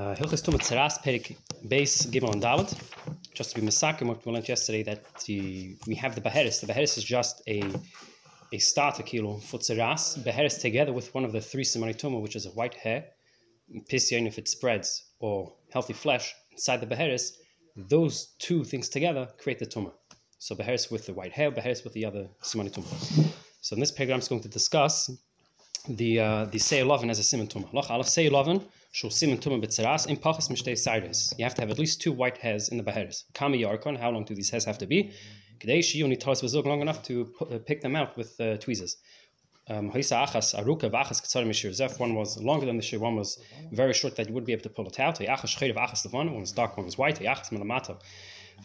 Uh, Hilchas Tumah Tzeras Perik Base Gimel and Dalet. Just to be misakim, what we learned yesterday that the, we have the Beheris. The Beheris is just a a starter kilo for Tzeras. Beheris together with one of the three Simani Tumah, which is a white hair, Pisyon if it spreads, or healthy flesh inside the Beheris. Those two things together create the Tumah. So Beheris with the white hair, Beheris with the other Simani Tumah. So in this paragraph, I'm going to discuss the uh, the Seilovin as a Simon Tumah. Loch Aleph Seiya Lovin You have to have at least two white hairs in the beheres. Kami yarkon. How long do these hairs have to be? You only taras bezug long enough to uh, pick them out with uh, tweezers. Um, achas aruka v'achas ketzarim mishir One was longer than the shir. One was very short that you would be able to pull it out. Achas shcheir achas levon. One was dark. One was white. Achas melamato.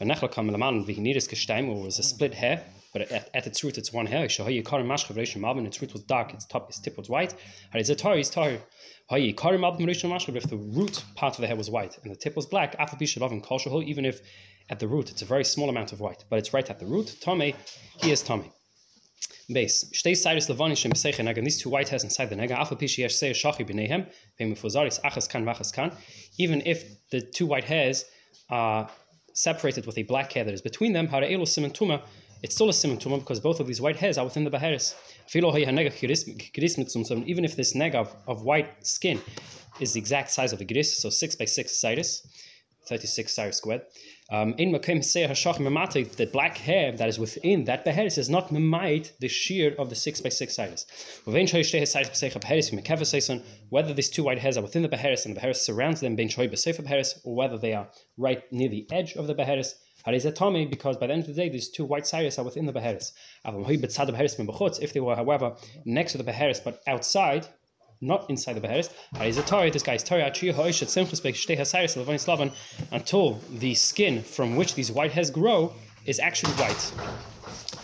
V'nechla kam melaman v'hinidis kishtaim. It was a split hair but at, at, its root it's one hair. so You call a masculine relation margin, its root was dark, its top, its tip was white. If the root part of the hair was white and the tip was black, even if at the root it's a very small amount of white, but it's right at the root, Tome, he is Tome. Base. Nega. These two white hairs inside the Nega. Alpha Pishi Yesh Shachi Achas Kan Vachas Kan. Even if the two white hairs are separated with a black hair that is between them, Hara Elo Simen Tuma it's still a simon tumah because both of these white hairs are within the beheres. Even if this neg of, of white skin is the exact size of a gris, so 6 by 6 cyrus, 36 cyrus squared. Um, in Makim say Hashach the black hair that is within that beheres is not memait the shear of the 6 by 6 cyrus. Whether these two white hairs are within the beheres and the beheres surrounds them, or whether they are right near the edge of the beheres, Harizatami, because by the end of the day, these two white sayas are within the Beheres. If they were, however, next to the Beheres but outside, not inside the Beheres, Harizatari, this guy is Tari until the skin from which these white hairs grow is actually white.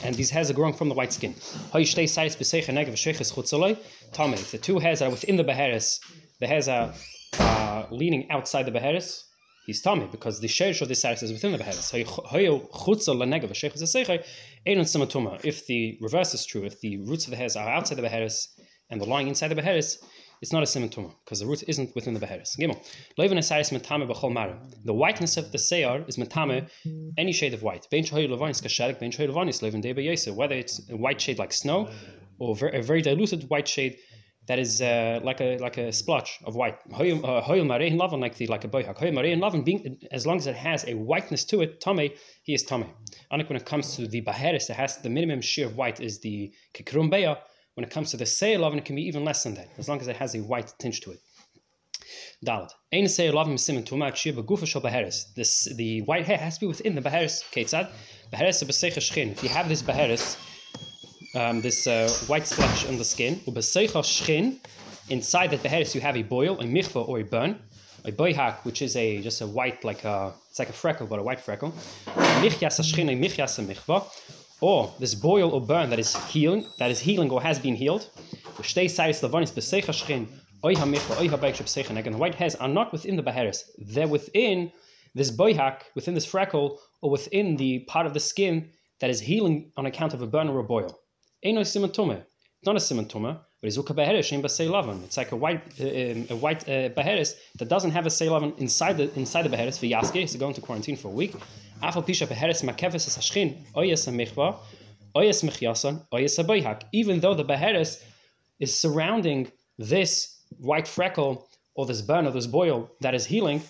And these hairs are growing from the white skin. If the two hairs are within the Beheres, the hairs are uh, leaning outside the Beheres, he's tummy because the sherish of the saris is within the beheadis. If the reverse is true, if the roots of the hairs are outside the beheadis and they're lying inside the beheadis, it's not a simatuma because the root isn't within the beheadis. The whiteness of the seyar is metame any shade of white. Whether it's a white shade like snow or a very diluted white shade that is uh, like a like a splotch of white. Hoyel marein lavan like the like a boyhak. Hoyel marein being as long as it has a whiteness to it, tame he is tame. Anik when it comes to the baheris, it has the minimum shear of white is the kikrumbeya. When it comes to the sale lavan, it can be even less than that, as long as it has a white tinge to it. Dalit. Ein sale lavan simen tumak shear begufa shal baheris. This the white hair has to be within the baheris. Ketzad baheris besecha If you have this baheris um, this uh, white splash on the skin. Inside that beheres you have a boil, a michva or a burn, a boihak, which is a just a white like a it's like a freckle but a white freckle. Or this boil or burn that is healing, that is healing or has been healed. The white hairs are not within the Baharis. they're within this boihak, within this freckle, or within the part of the skin that is healing on account of a burn or a boil. It's not a simatome, but it's. It's like a white uh, a white uh, that doesn't have a seilavan inside the inside the beheres for yaske. It's going to quarantine for a week. Beheres. Even though the beheres is surrounding this white freckle or this burn or this boil that is healing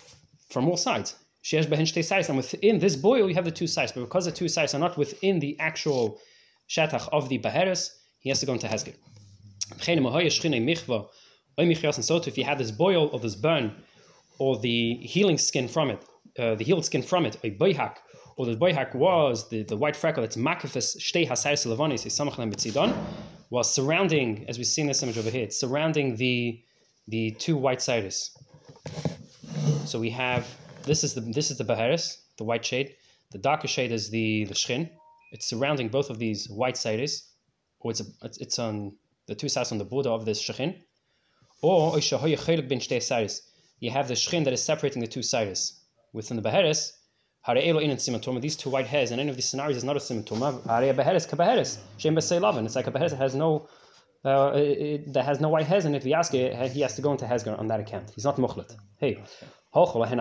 from all sides. Sheesh behen sides, and within this boil you have the two sides, but because the two sides are not within the actual shatach of the Baheres, he has to go into Hezgir. So if you had this boil or this burn or the healing skin from it, uh, the healed skin from it, a boihak, or the boihak was the, the white freckle that's makifis shtei hasayis levanis samachlan betzidon, was surrounding, as we see in this image over here, it's surrounding the the two white sides. So we have this is the this is the baharis, the white shade. The darker shade is the the shrin, it's surrounding both of these white sides, or it's, a, it's, it's on the two sides on the border of this shechin, or you have the shechin that is separating the two sides. Within the beheres, these two white hairs in any of these scenarios is not a simatoma. It's like a beheres that has no uh, it, that has no white hairs in it, We ask it, he has to go into Hezger on that account. He's not muchlet. Hey, so in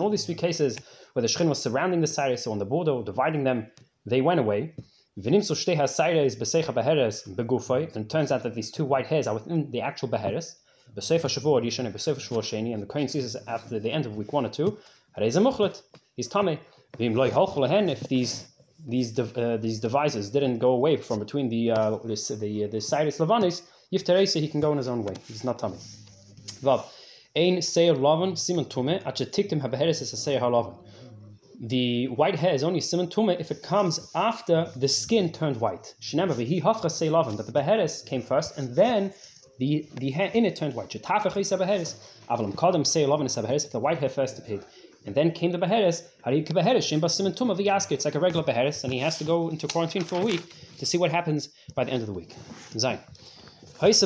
all these three cases where the shchin was surrounding the Cyrus or on the border, dividing them, they went away. And it turns out that these two white hairs are within the actual beheres. And the Kohen sees this after the end of week one or two. He's tame. If these these uh, these devices didn't go away from between the uh, the the, the Cyrus Lavanis, Yifterese, he can go in his own way. He's not tummy. Vav. Ein seir lavan simon tume at tiktim habeheres is a halavan. The white hair is only simon tume if it comes after the skin turned white. Shenema v'hi hafcha seir lavan, but the beheres came first, and then the the hair in it turned white. If the white hair first appeared. And then came the beheres. It's like a regular beheres, and he has to go into quarantine for a week to see what happens by the end of the week. Zayin. He has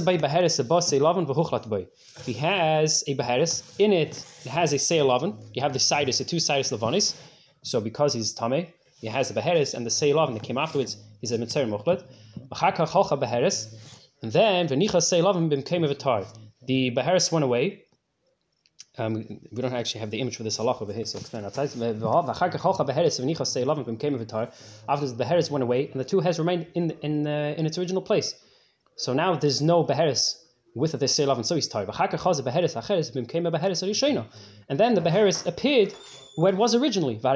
a beheres, in it, it has a say lovin. You have the sidus, the two sidus lavanis. So because he's tame, he has a beheres and the say lovin that came afterwards, he's a mitzvah muchlet. And then v'nicha say lovin became a vitar. The beheres went away. Um, we don't actually have the image for this halach over here, so explain. After the beheres went away, and the two heads remained in in uh, in its original place. So now there's no beheres with the seilav and so he's tired. And then the beheres appeared where it was originally. But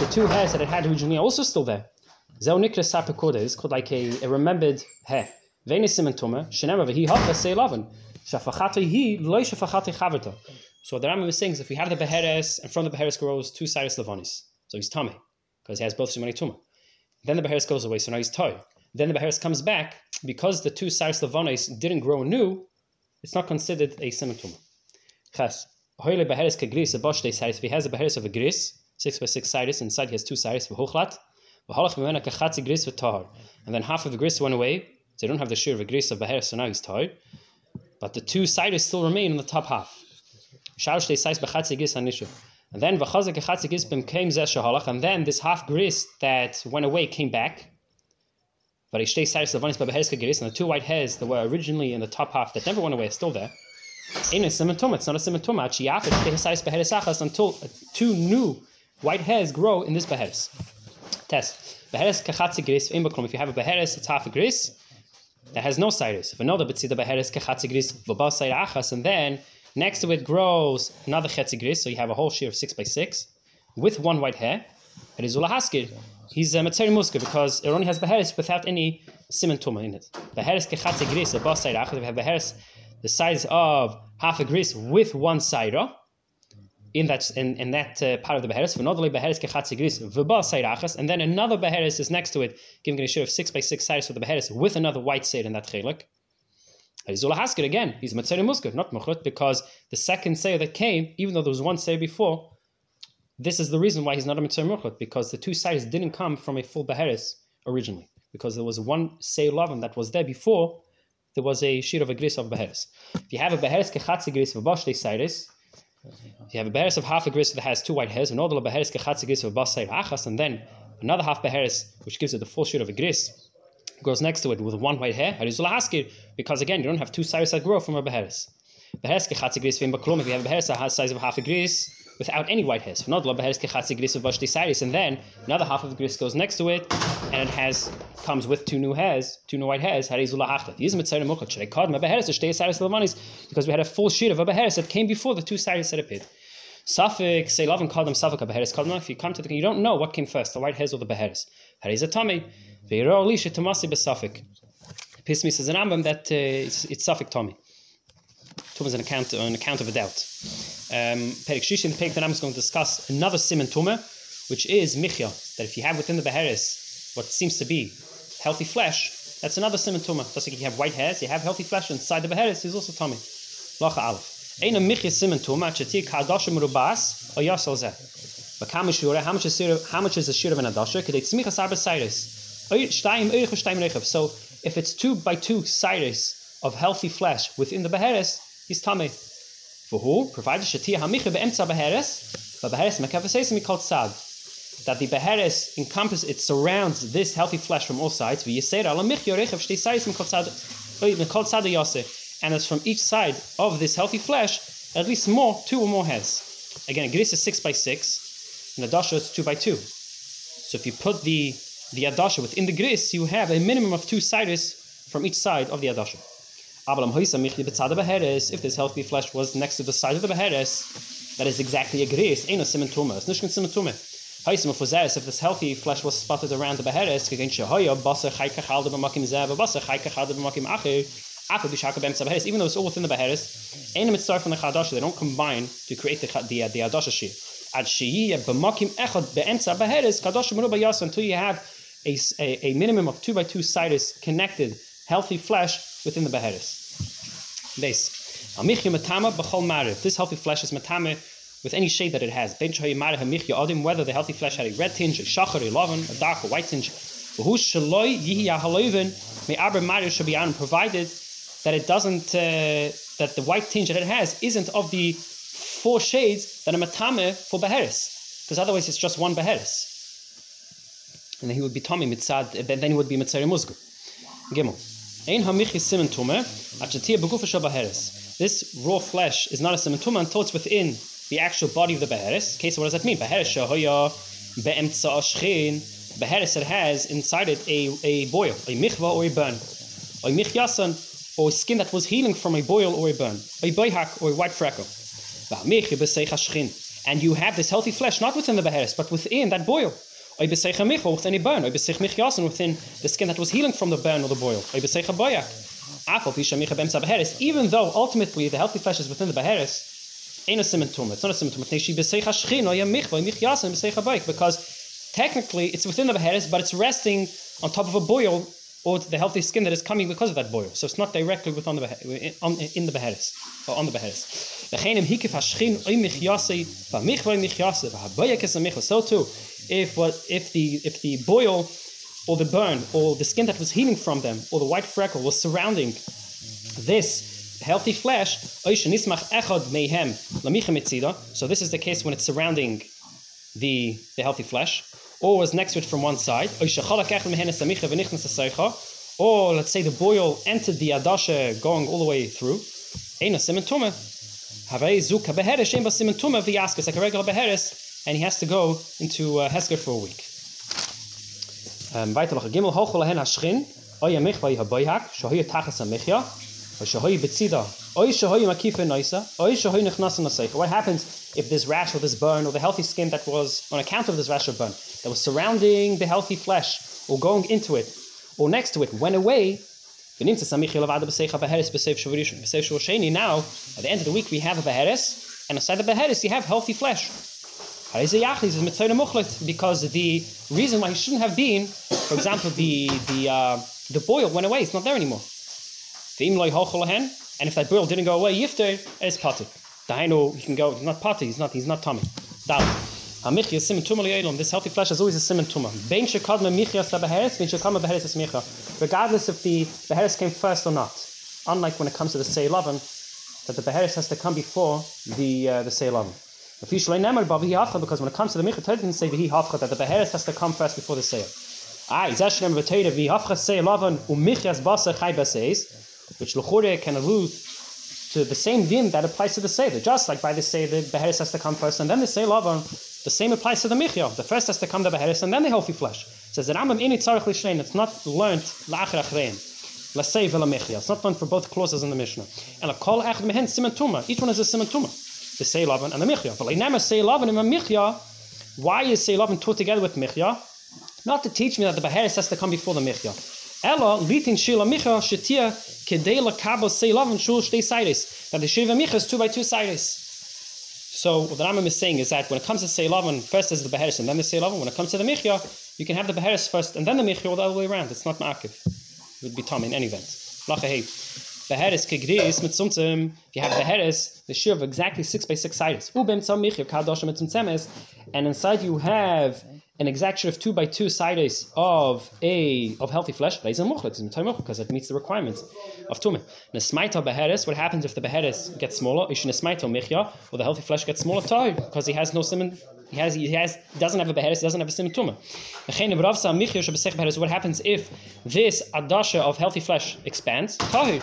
the two hairs that it had originally are also still there. It's called like a, a remembered hair. So the Rambam is saying is if we have the beheres and from the beheres grows two cyrus lavanis, so he's tummy because he has both shemani tuma. Then the beheres goes away, so now he's toy. Then the Beheres comes back, because the two Saris Lavonis didn't grow new, it's not considered a simitum. Ches. Hoyle Beheres Kegris, a Bosh Saris, if he has a Beheres of a Gris, six by six Saris, inside he has two V'hochlat, V'holach And then half of the Gris went away, so they don't have the share of a Gris of Beheres, so now he's Tahar. But the two sides still remain in the top half. And then and then this half Gris that went away came back, but and the two white hairs that were originally in the top half that never went away are still there. It's not a simatuma. Until two new white hairs grow in this beheres. Test. Beheres kachatzi gris If you have a beheres, it's half a gris that has no cyrus. If another the beheres kachatzi gris achas, and then next to it grows another chetzi gris, so you have a whole shear of six by six with one white hair. It is ulahaskir he's um, a Matzeri Muska because it only has Beheres without any Simon Tuma in it. Beheres Kechatze Gris, a boss side we have Beheres the size of half a gris with one Saira in that in, in that uh, part of the Beheres. V'nodali Beheres Kechatze Gris, V'ba Sairachas, and then another Beheres is next to it, giving a share of six by six sides for the Beheres with another white Seir in that Chelik. Zula Haskir again, he's Matzeri Muska, not Mechut, because the second Seir that came, even though there was one Seir before, this is the reason why he's not a mitzvah murchot, because the two sides didn't come from a full beheres originally, because there was one say lovin that was there before there was a sheet of a gris of beheres. If you have a beheres kechatzi gris of sides, if you have a beheres of half a gris that has two white hairs, and all the beheres kechatzi gris of bosh achas, and then another half beheres which gives it the full sheet of a gris goes next to it with one white hair, because again you don't have two sides that grow from a beheres. Beheres kechatzi gris if you have a beheres that has size of half a gris without any white hairs. And then another half of the gris goes next to it, and it has comes with two new hairs, two new white hairs. Because we had a full sheet of a beheres that came before the two sides that appeared. Safik, say love and call them Safik beheres. If you come to the you don't know what came first, the white hairs or the beheres. Haris a tummy. Veiro lisha tamasi besafik. Pismi says an ambam that uh, it's, it's Safik tummy. Tum is an account, an account of a doubt. Um, Perik Shish in Perik that I'm going to discuss another simon tumah, which is michya. That if you have within the beheres what seems to be healthy flesh, that's another simon tumah. Just like if you have white hairs, you have healthy flesh inside the beheres, is also tummy. Lacha aleph. Ein a michya simon tumah chetir kadosh merubas or yasal zeh. But how much is is a shir of an adasha? Kedei tzmicha sarba cyrus. So if it's two by two cyrus of healthy flesh within the beheres, he's tummy. For who? Provided Shatia Hamicha Be'emtza Beheres, but Beheres Mekavasesimi called Sad. that the beheres encompass it surrounds this healthy flesh from all sides. And it's from each side of this healthy flesh, at least more, two or more heads. Again, a gris is six by six, and a dasha is two by two. So if you put the the adasha within the gris, you have a minimum of two sides from each side of the adasha. If this healthy flesh was next to the side of the beheres, that is exactly a gris. Ain't a simen tuma. It's not simen tuma. If this healthy flesh was spotted around the beheres. Even though it's all within the beheres, ain't a mitzvah from the chadasha. They don't combine to create the the, the adasha shir. Ad sheyiyah eh, b'makim echad be'emtza beheres kadosh menu until you have a, a, a, minimum of two by two sides connected healthy flesh within the beheres. Base. This healthy flesh is matame with any shade that it has. Whether the healthy flesh had a red tinge, a shachar, a loven, a dark or white tinge. Provided that it doesn't, uh, that the white tinge that it has isn't of the four shades that are matame for beheres. Because otherwise it's just one beheres and then he would be Tommy mitzad, then he would be mitzari musgu. Gimel. This raw flesh is not a simen tumer until it's within the actual body of the beheres. Okay, so what does that mean? Beheres shahoya be'emtza ashchin. Beheres that has inside it a, a boil, a michva or a burn. A michyasan, or skin that was healing from a boil or a burn. A boihak or a white freckle. And you have this healthy flesh not within the beheres, but within that boil within a burn, within the skin that was healing from the burn or the boil. Even though ultimately the healthy flesh is within the beheres, ain't a simen tumah. It's not a simen tumah. Because technically it's within the beheres, but it's resting on top of a boil or the healthy skin that is coming because of that boil. So it's not directly within the on, in the beheres or on the beheres. So too, if what if the if the boil or the burn or the skin that was healing from them or the white freckle was surrounding this healthy flesh, so this is the case when it's surrounding the, the healthy flesh, or was next to it from one side, or let's say the boil entered the adasha going all the way through, like a regular beheres, and he has to go into uh, Hesker for a week. Um. What happens if this rash or this burn or the healthy skin that was on account of this rash or burn that was surrounding the healthy flesh or going into it or next to it went away? Now, at the end of the week, we have a beheres, and aside the beheres, you have healthy flesh. Because the reason why he shouldn't have been, for example, the the uh, the boil went away; it's not there anymore. And if that boil didn't go away, yifter is pati. Dainu, he can go. He's not pati. He's not. He's not tummy. This healthy flesh is always a simon tuma. Regardless if the beheres came first or not. Unlike when it comes to the seilavan, that the beheres has to come before the uh, the Because when it comes to the Micha, it didn't say Vihi Hafcha, that the Beheres has to come first before the sale. Which L'Chure can allude to the same din that applies to the Seder. Just like by the Seder, the Beheres has to come first, and then the Sey Lavan, the same applies to the Michya. The first has to come the Beheres, and then the healthy flesh. Says that Rambam Ini Tzarech L'Shrein, it's not learned La'achar Achrein. L'Sei V'La It's not learned for both clauses in the Mishnah. And a Kol Echad Mehen Siman. Each one is a Siman the Seilavan and the Michya. But like never Seilavan and Michya, why is Seilavan taught together with Michya? Not to teach me that the Beheres has to come before the Michya. Ella litin shila micha shetia kedela kabo seilavan shul shtei sides. That the shiva micha is two by two sides. So what the Rambam is saying is that when it comes to seilavan, first is the beheres and then the seilavan. When it comes to the michya, you can have the beheres first and then the michya, or the other way around. It's not ma'akiv. It would be tom in any event. Lacha Beheres kegris mit zumtzum. If you have beheres, the shear of exactly six by six sides. Ubem tzam michya kadosh mit and inside you have an exact share of two by two sides of a of healthy flesh, because it meets the requirements of tumah. Nesmaita beheres, what happens if the beheres gets smaller? Ish nesmaito michya, or the healthy flesh gets smaller, tar, because he has no simon, he has he has doesn't have a beheres, doesn't have a simon tumah. What happens if this adasha of healthy flesh expands? Tahir.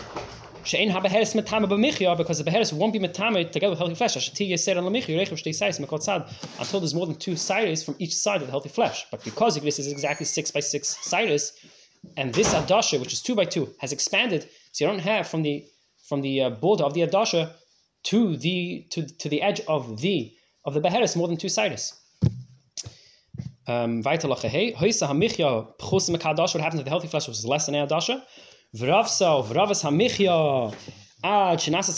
She'ein ha-beheres metame b'michya, because the beheres won't be metame together with healthy flesh. Ashati yeser al l'michya, reichav shtei sais, mekot sad, until there's more than two sides from each side of the healthy flesh. But because this is exactly six by six sides, and this adasha, which is two by two, has expanded, so you don't have from the from the uh, border of the adasha to the to, to the edge of the of the beheres more than two sides. Um, what happens if the healthy flesh, was less than a? Vravso, Vravas Hamichya,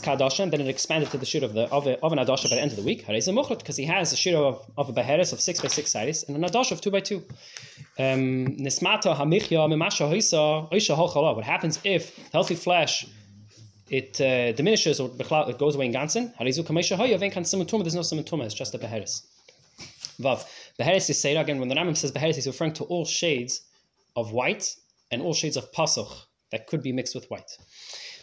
Kadasha, then it expanded to the shir of the of, a, of an Adasha by the end of the week. Because he has a shir of, of a Beheres of six by six sides and an Adasha of two by two. Um, Hamichya. What happens if healthy flesh it uh, diminishes or it goes away in Gansen? There's no Simatuma, it's just a Beheres. Vav. Beheres is say again, when the Rambam says Beheres, he's referring to all shades of white and all shades of Pasach that could be mixed with white.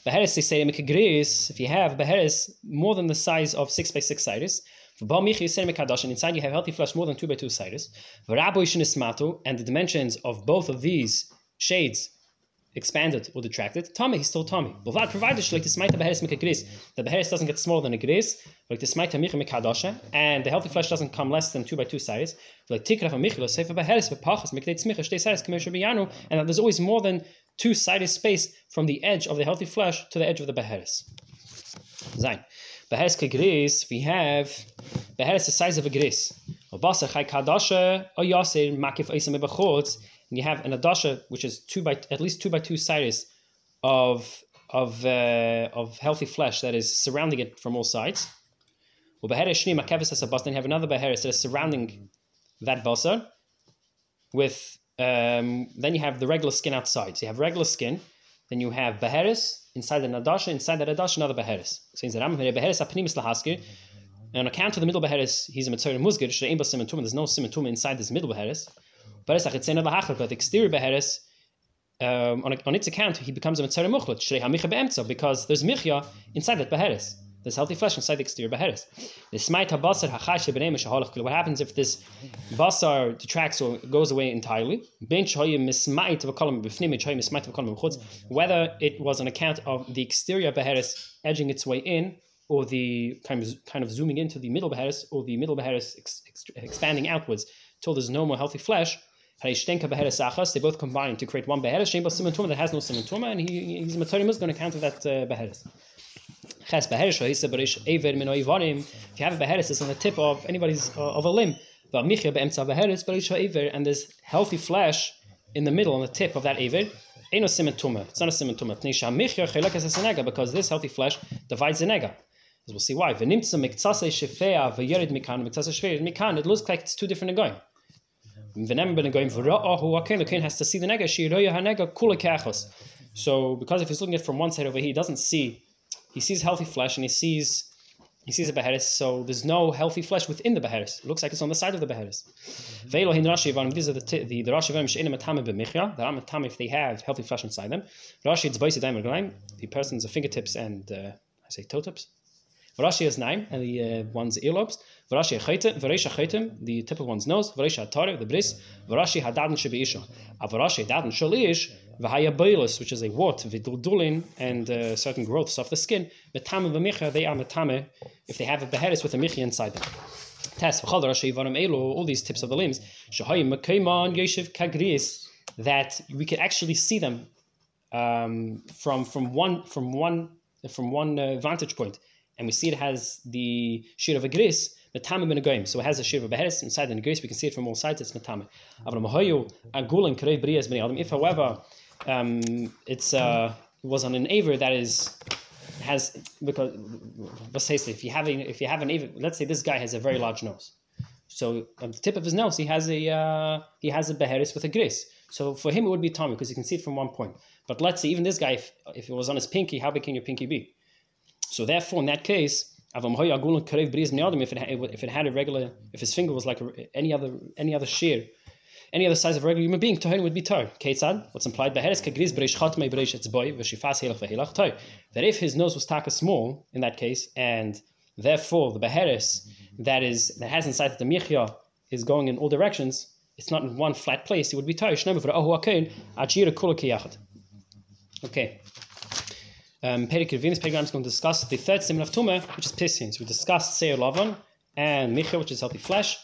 Beheres, they say, if you have Beheres more than the size of 6 by 6 sides, and inside you have healthy flesh more than 2 by 2 sides, and the dimensions of both of these shades expanded or detracted, Tommy, he's still Tommy. But provided like the smite beheres make a gris, the beheres doesn't get smaller than a gris, like the smite micha mikadasha, and the healthy flesh doesn't come less than two by two sides. Like tikra michla sefer beheres bepachas mikdeit smicha shtei sides commercial biyanu, and there's always more than two sided space from the edge of the healthy flesh to the edge of the beheres. Zain. Beheres kegris, we have beheres the size of a gris. Obasa chai kadasha, o yasir makif eisam ebachotz, and you have an adasha which is two by at least two by two sides of of uh, of healthy flesh that is surrounding it from all sides. Then you have another beheres that is surrounding that basar with um, then you have the regular skin outside. So you have regular skin, then you have beheres inside the nadasha, inside the nadasha another beheres. So in the Ram beheres apnimis lahaskir. And on account of the middle beheres, he's a mitzvah musgir. There's no simentuma inside this middle beheres. But it's but the exterior beheres. Um, on, on its account, he becomes a mitzvah muchlat. Shrei hamicha beemtza because there's michya inside that beheres. There's healthy flesh inside the exterior beheres. The smite habasar hachash What happens if this basar detracts or goes away entirely? Whether it was on account of the exterior beheres edging its way in, or the kind of kind of zooming into the middle beheres, or the middle beheres ex, ex, expanding outwards till there's no more healthy flesh. They both combine to create one beheres that has no simentuma, and he, he's is going to counter that uh, beheres. Ches beheres shoyse berish aver min oivarim. If you have a beheres, it's on the tip of anybody's uh, of a limb. But michya beemtza beheres berish aver, and there's healthy flesh in the middle on the tip of that aver. Ain't no simen tuma. It's not a simen tuma. Pnisha michya chelekes es nega because this healthy flesh divides the nega. As we'll see why. V'nimtza miktsase shefea v'yerid mikan miktsase shefea mikan. It looks like it's two different going. Ben going akin. The kohen has to see the nega. Shiroya hanega kula kachos. So because if he's looking at it from one side over here, he doesn't see he sees healthy flesh and he sees he sees a beheres, so there's no healthy flesh within the beheres. It looks like it's on the side of the beheres. Mm-hmm. These are the the, the Rashi The Ram if they have healthy flesh inside them. Rashi it's the person's fingertips and uh, I say toe tips. Varashi is nine, and the uh, one's earlobes. Varashi chaytim, varesha chaytim, the tip of one's nose. Varesha atare, the bris. Varashi hadadan shebeisha. Avarashi dadan shalish, v'haya boilus, which is a wart, v'duldulin, and uh, certain growths of the skin. Metame v'micha, they are metame, if they have a beheadis with a micha inside them. Test v'chal rashi elo, all these tips of the limbs. Shahayim mekayman yeshiv kagris, that we can actually see them um, from from one from one from one uh, vantage point and we see it has the shir of a gris, metame ben goyim. So it has a shir of a inside the gris. We can see it from all sides. It's metame. If, however, um, it's uh, it was on an aver that is has because let's say if you have a, if you have an aver, let's say this guy has a very large nose. So on the tip of his nose, he has a uh, he has a beheres with a gris. So for him, it would be tummy because you can see it from one point. But let's say even this guy, if, if it was on his pinky, how big can your pinky be? So therefore, in that case, if it, if it had a regular, if his finger was like any other any other shear any other size of a regular human being, Tohin would be Tor. Ketzad, what's implied by Heres. That if his nose was taka small in that case, and therefore the Beheres that is that has inside the Michya is going in all directions, it's not in one flat place, it would be Tor. Okay. Um, Perik Venus program is going to discuss the third symbol of Tumah, which is Pisins. We discussed Seir Lavan and Micha, which is healthy flesh.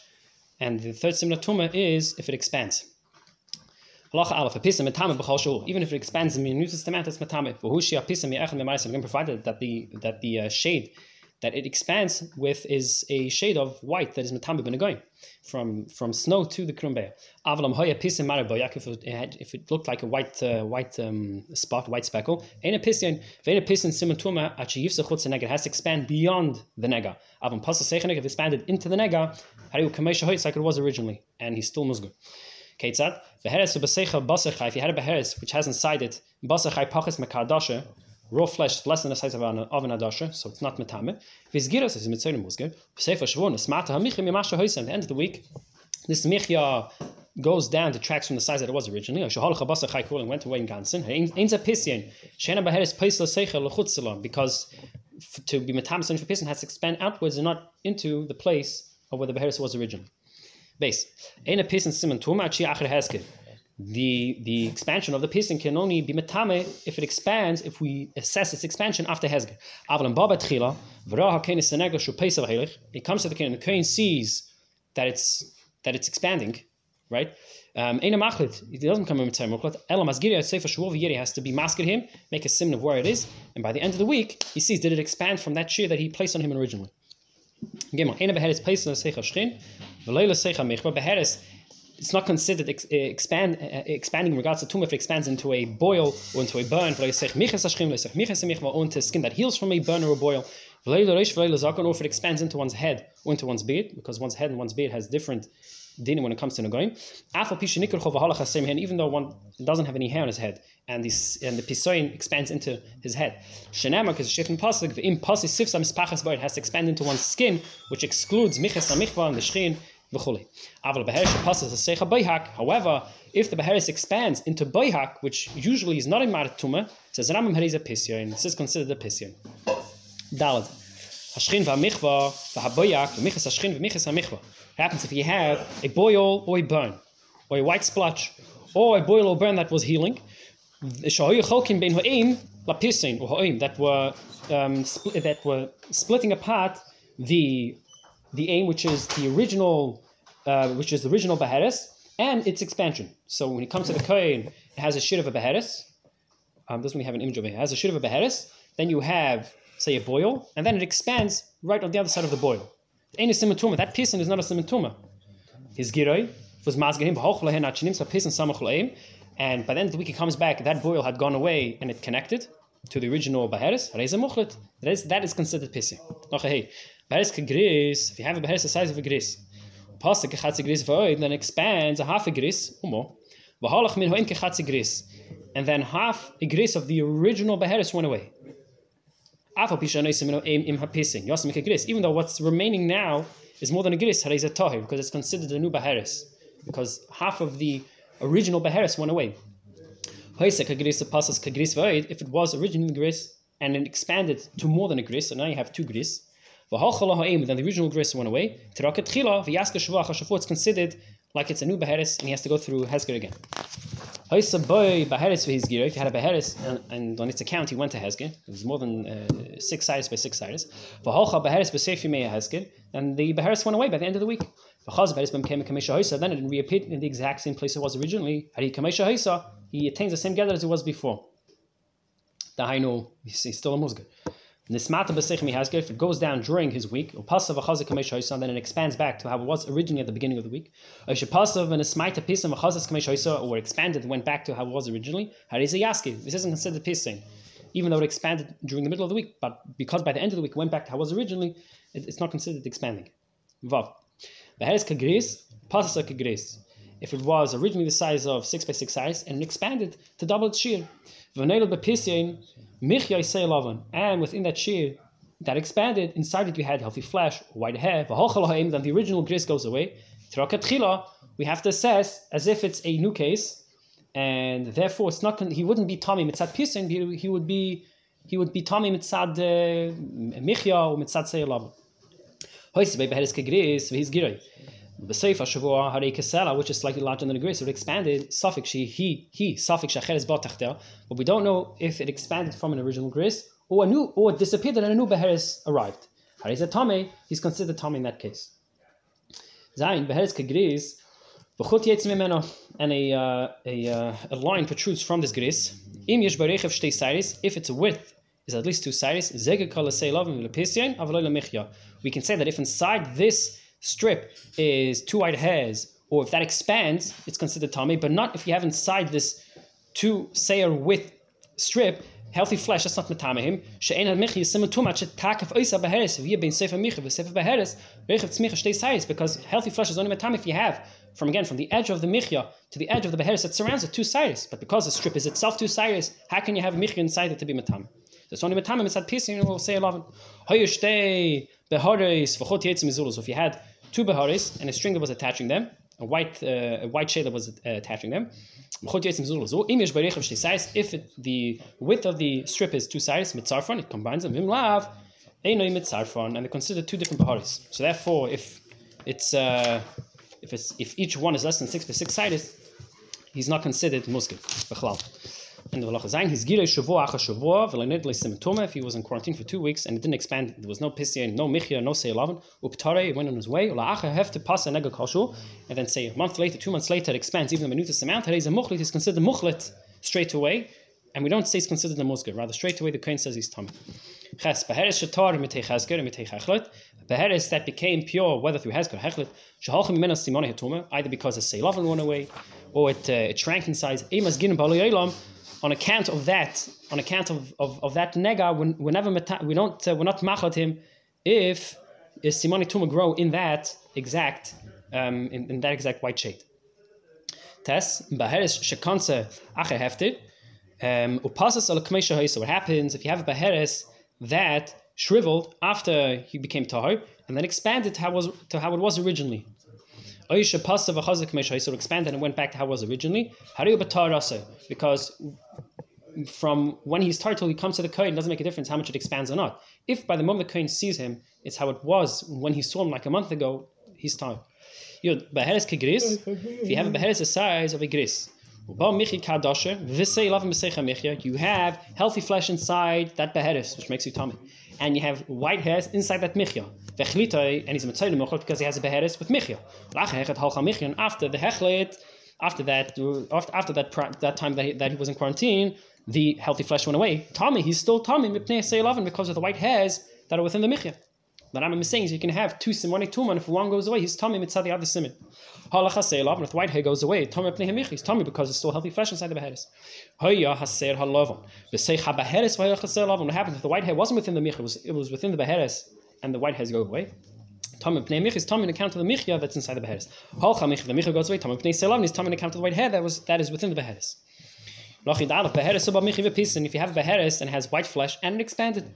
And the third symbol of Tumah is if it expands. Even if it expands in the New Testament, it's metame. V'hushi a pisa mi'echan me'maris. Again, provided that the that the uh, shade that it expands with is a shade of white that is metame b'negoyim, from from snow to the krumbeya. Avalam hoya pisa maraboyak if it had, if it looked like a white uh, white um, spot, white speckle. Ain't a pisin, vein a pisin simon tuma achi yifsa chutz nega has to expand beyond the nega. Avam pasa sechenek if expanded into the nega, hariu kamesha hoyts like it was originally, and he's still musgur. Ketzad, beheres ubesecha basachai, if you had a beheres which has inside it basachai pachas mekadasha, raw flesh is less than the size of an of an adasha, so it's not metame. Vizgiras is mitzonim musger. Sefer shvon smata hamichim yamasha hoysen. At the end of the week, this michya goes down, detracts from the size that it was originally. Shahal chabasa chai and went away in Gansen. Ain't a pisien. Shena beheres paisla secha lechutzalam because to be metam for pisien has to expand outwards and not into the place of where the beheres was originally. Base. Ain't a pisien simon tuma chi acher the the expansion of the piston can only be metame if it expands if we assess its expansion after hezger. Avalim baba tchila v'ra hakenis senegel shu peisav heilich. It comes to the kohen and the kohen sees that it's that it's expanding, right? Um, Ein machlit, it doesn't come in time. Elam asgiri sefer shul v'yeri has to be masked him, make a sim of where it is, and by the end of the week he sees did it expand from that shear that he placed on him originally. Gimel, Ein beheres placed on the secha shchin, v'leila secha mechba beheres it's not considered ex- expand, uh, expanding in regards to tumor if it expands into a boil or into a burn. Or into skin that heals from a burn or a boil. Or if it expands into one's head or into one's beard, because one's head and one's beard has different dinim when it comes to nagoyim. Even though one doesn't have any hair on his head, and this and the pisoin expands into his head. Shenamar because shifting pasuk im pasuk sifsam spachas it has to expand into one's skin, which excludes michas amichva and the shrin However, if the beheres expands into boihak, which usually is not a maratuma, says Rambam a pisyon. This is considered a pisyon. Dalad. Hashchin v'amichva v'michas hashchin v'michas hamichva. Happens if you have a boil or a burn, or a white splotch, or a boil or burn that was healing. That were um, that were splitting apart the the aim, which is the original, uh, which is the original Beheres, and its expansion. So when it comes to the Kohen, it has a shit of a Beheres. Um, doesn't really have an image of it. It has a shit of a Beheres. Then you have, say, a boil, and then it expands right on the other side of the boil. Ain't a simatuma. That pisan is not a simatuma. His giroi was mazgahim b'hochlehen achinim so pisan samachleim. And by the end of the week, he comes back. That boil had gone away, and it connected to the original Beheres. That is, that is considered pisan. Okay, Beres gris, if you have a beres the size of a gris, pasta kechatzi gris void, then expands a half a gris, umo, v'halach min hoim kechatzi gris, and then half a gris of the original beheres went away. Even though what's remaining now is more than a gris, a because it's considered a new beheres, because half of the original beheres went away. If it was originally gris and it expanded to more than a gris, so now you have two gris, then the original gris went away. It's considered like it's a new beheres and he has to go through Hezger again. If you had a beheres and, and on its account he went to Hezger, it was more than uh, six sides by six sides. And the beheres went away by the end of the week. Then it reappeared in the exact same place it was originally. He attains the same gather as it was before. He's still a musga. Nismata b'seichmi has if it goes down during his week, or pasav achazik kamesh hoysa, then it expands back to how it was originally at the beginning of the week. Or pasav and a smaita pisam achazik kamesh hoysa, or expanded went back to how it was originally. Hariza yaski. This isn't considered pising, even though it expanded during the middle of the week, but because by the end of the week it went back to how it was originally, it's not considered expanding. Vav. The kagris, pasas kagris. If it was originally the size of six by six size and expanded to double its shear, and within that shear that expanded, inside it you had healthy flesh, white hair, then the original gris goes away. we have to assess as if it's a new case, and therefore it's not. He wouldn't be Tommy mitzad pisin. He, he would be he would be Tommy mitzad uh, michya or mitzad seilav. Girei. B'seif hashavua harei kesela, which is slightly larger than the grace, it expanded. Suffix she he he suffix shacheres batachtel, but we don't know if it expanded from an original grace or a new or disappeared and a new beheres arrived. Harei Tommy, he's considered Tommy in that case. Zain beheres kegris. V'chut yetz mimeno, and a, uh, a, uh, a line protrudes from this gris. Im yesh barechev shtei if its width is at least two avaloy lemichya. We can say that if inside this strip is two white hairs, or if that expands, it's considered tummy, but not if you have inside this two sayer width strip, healthy flesh, that's not metamehim. She'en al michi is similar too much. Takaf oisa beheres. If you bein sefer michi, v'sefer beheres, rechev tzmicha shtei sairis, because healthy flesh is only metam if you have from again from the edge of the michya to the edge of the beheres that surrounds it two sides. But because the strip is itself two sides, how can you have michya inside it to be metam? It's only metam inside piece, and we'll say a lot eleven. Hoyushtei behares v'chot yetzim izulus. So if you had two behares and a string that was attaching them, a white uh, a white shade that was uh, attaching them. If it, the width of the strip is two sides, mitzarfon, it combines them. Vimlav, einoi mitzarfon, and they consider two different beharis. So therefore, if it's uh, if it's if each one is less than six by six sided, he's not considered muskim. And the halacha zayin, he's gilei shavua acha shavua v'lenid le'simituma. If he was in quarantine for two weeks and it didn't expand, there was no pisya, no michya, no seilavin. Uptare, he went on his way. Ula'acha have to pass a nega kashu, and then say a month later, two months later, it expands even the minutest amount. Today's a muchlit is considered muchlit straight away, and we don't say it's considered a musgar. Rather, straight away the kohen says he's tummy. Ches beheres shatar mitei chesger mitei chechlet. Beheres that became pure, whether through hezker or hechlet, shehalchim mimena simone hetuma, either because the seilavin went away, or it uh, it shrank in size. Emas gin baloyelam on account of that, on account of, of, of that nega, when, whenever we don't, uh, we're not machlot him if is simoni tuma grow in that exact, um, in, in, that exact white shade. Tes baheres shekanse acher hefted um, upasas al So what happens if you have a baheres that shriveled after he became tahor and then expanded to how, was, to how it was originally? Oisha pasav achazik meshay, so expanded and went back to how it was originally. Because from when he's till he comes to the kohen, it doesn't make a difference how much it expands or not. If by the moment the kohen sees him, it's how it was when he saw him like a month ago, he's tired. If you have a beheres the size of a gris, you have healthy flesh inside that beheres, which makes you tummy and you have white hairs inside that michya. And he's a mitzvah because he has a beheres with michya. After the hechlet, after that, after, that that time that he, that he was in quarantine, the healthy flesh went away. Tommy, he's still Tommy because of the white hairs that are within the michya. But I'm saying is you can have two sim, one tuman. If one goes away, he's tummy mitzvah the other simin. Halacha and if the white hair goes away, tummy pnei hemich, he's tummy because it's still healthy flesh inside the beheres. Hoya halavon. V'seich habeheres v'hoya haser What happens if the white hair wasn't within the mich, it was, it was within the beheres, and the white hairs go away? Tummy pnei mich is tummy in account of the michya that's inside the beheres. Halcha mich, the michya goes away. Tummy pnei seilav is tummy in account of the white hair that was that is within the beheres. If you have beheres and has white flesh and it expanded,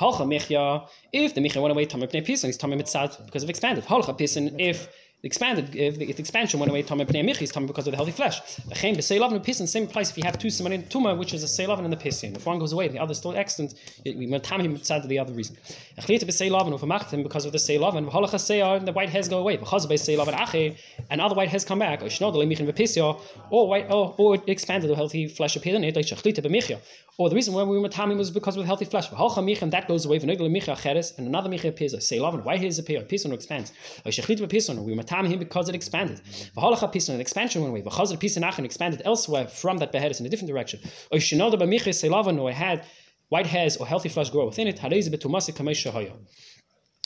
halcha michya. If the michya went away, tamei pnei pisin, he's tamei mitzad because of expanded. Halcha pisin if expanded, if the, if the expansion went away, tamei pnei michya is tamei because of the healthy flesh. V'chein b'seilav and pisin, same place. If you have two simanin tuma, which is a seilav and the pisin, if one goes away, the other is still extant. We tamei mitzad to the other reason. Echlita b'seilav and ufamachtim because of the seilav and v'halacha seyar and the white hairs go away. Because of seilav and and other white hairs come back. Or shnod lemichin v'pisya or white or, or it expanded the healthy flesh appeared in it shechlita b'michya. Or the reason why we were tamim was because of the healthy flesh. V'halcha michya and that goes away. V'nigla michya cheres and another michya appears. Seilav and white hairs appear. Pisin expands. Or shechlita b'pisin we were tamim because it expanded. V'halacha pisin the expansion went away. V'chazar pisin achin expanded elsewhere from that beheadis in a different direction. Had white hairs or healthy flesh grow within it.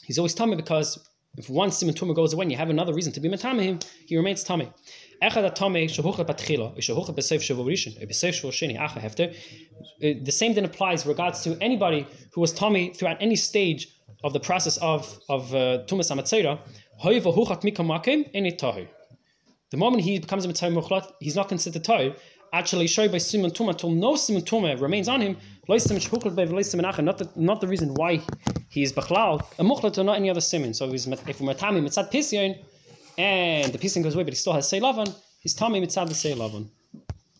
He's always tummy because if one simon tumah goes away and you have another reason to be him, he remains tummy. Uh, the same then applies regards to anybody who was tummy throughout any stage of the process of of uh, tumas amatzera. The moment he becomes a mitzvah he's not considered toy actually show by Simon Tuma until no Simon Tuma remains on him, not the, not the reason why he is Bachlal, a Muchlat or not any other Simon. So if we're Matami Mitzat Pisyon, and the piece goes away, but he still has Seilavan, he's Tommy Mitzad the Seilavan.